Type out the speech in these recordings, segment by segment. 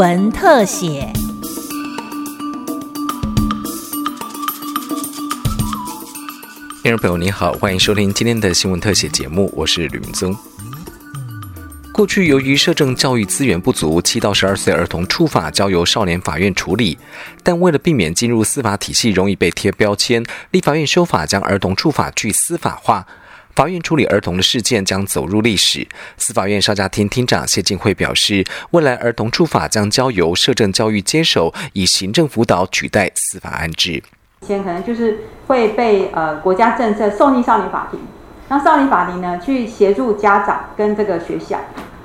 闻特写。听众朋友，你好，欢迎收听今天的新闻特写节目，我是吕明宗。过去由于社政教育资源不足，七到十二岁儿童触法交由少年法院处理。但为了避免进入司法体系容易被贴标签，立法院修法将儿童触法具司法化，法院处理儿童的事件将走入历史。司法院少家厅厅长谢进惠表示，未来儿童触法将交由社政教育接手，以行政辅导取代司法安置。以前可能就是会被呃国家政策送进少年法庭，那少年法庭呢去协助家长跟这个学校。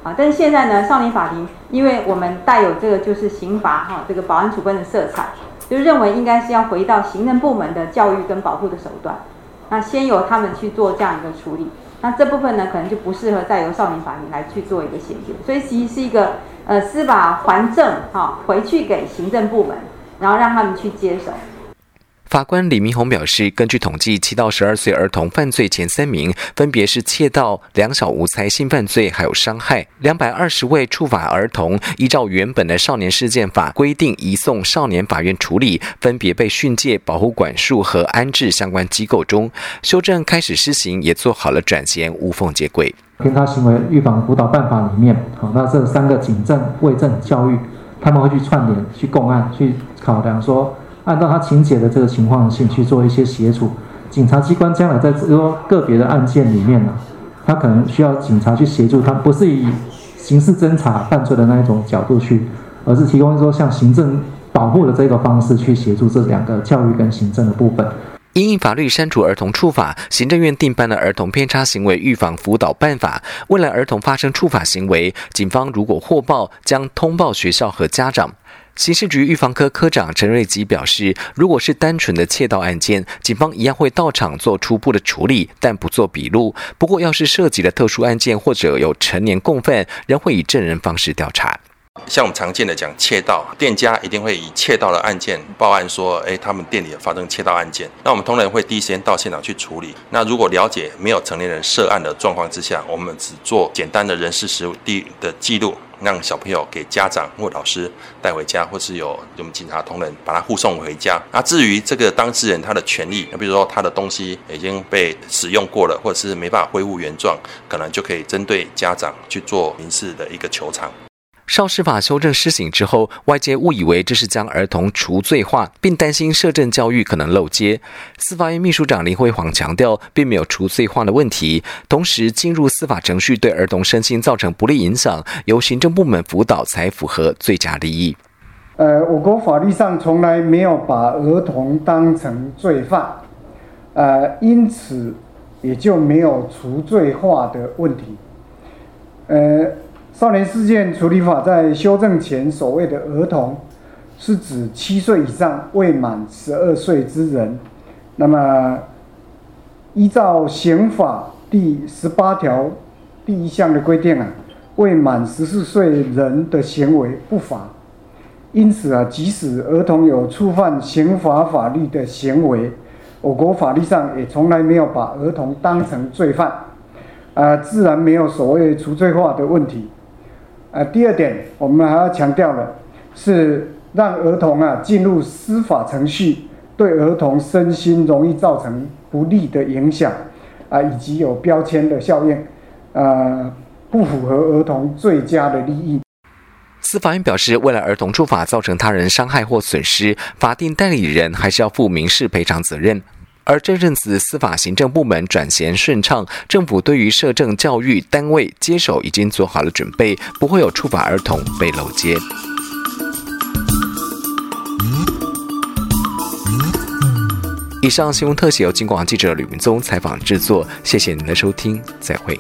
啊，但是现在呢，少年法庭，因为我们带有这个就是刑罚哈，这个保安处分的色彩，就认为应该是要回到行政部门的教育跟保护的手段，那先由他们去做这样一个处理，那这部分呢，可能就不适合再由少年法庭来去做一个衔接，所以其实是一个呃司法还政哈，回去给行政部门，然后让他们去接手。法官李明宏表示，根据统计，七到十二岁儿童犯罪前三名分别是窃盗、两小无猜性犯罪，还有伤害。两百二十位触法儿童，依照原本的少年事件法规定，移送少年法院处理，分别被训诫、保护管束和安置相关机构中。修正开始施行，也做好了转衔，无缝接轨。偏差行为预防辅导办法里面，好，那这三个警政、卫政、教育，他们会去串联、去共案、去考量说。按照他情节的这个情况性去做一些协助，警察机关将来在说个别的案件里面呢，他可能需要警察去协助他，不是以刑事侦查犯罪的那一种角度去，而是提供说像行政保护的这个方式去协助这两个教育跟行政的部分。因应法律删除儿童触法，行政院定颁了儿童偏差行为预防辅导办法。未来儿童发生触法行为，警方如果获报，将通报学校和家长。刑事局预防科科长陈瑞吉表示，如果是单纯的窃盗案件，警方一样会到场做初步的处理，但不做笔录。不过，要是涉及了特殊案件或者有成年共犯，仍会以证人方式调查。像我们常见的讲窃盗，店家一定会以窃盗的案件报案说，哎，他们店里发生窃盗案件。那我们同仁会第一时间到现场去处理。那如果了解没有成年人涉案的状况之下，我们只做简单的人事实地的记录。让小朋友给家长或老师带回家，或是有我们警察同仁把他护送回家。那至于这个当事人他的权利，比如说他的东西已经被使用过了，或者是没办法恢复原状，可能就可以针对家长去做民事的一个求偿。少司法修正施行之后，外界误以为这是将儿童除罪化，并担心社政教育可能漏接。司法院秘书长林辉煌强调，并没有除罪化的问题。同时，进入司法程序对儿童身心造成不利影响，由行政部门辅导才符合最佳利益。呃，我国法律上从来没有把儿童当成罪犯，呃，因此也就没有除罪化的问题。呃。少年事件处理法在修正前所谓的儿童，是指七岁以上未满十二岁之人。那么，依照刑法第十八条第一项的规定啊，未满十四岁人的行为不法。因此啊，即使儿童有触犯刑法法律的行为，我国法律上也从来没有把儿童当成罪犯，啊，自然没有所谓除罪化的问题。啊，第二点，我们还要强调的是让儿童啊进入司法程序，对儿童身心容易造成不利的影响，啊，以及有标签的效应，呃，不符合儿童最佳的利益。司法院表示，为了儿童触法造成他人伤害或损失，法定代理人还是要负民事赔偿责任。而这阵子司法行政部门转衔顺畅，政府对于社政教育单位接手已经做好了准备，不会有触法儿童被漏接。以上新闻特写由金广记者吕明宗采访制作，谢谢您的收听，再会。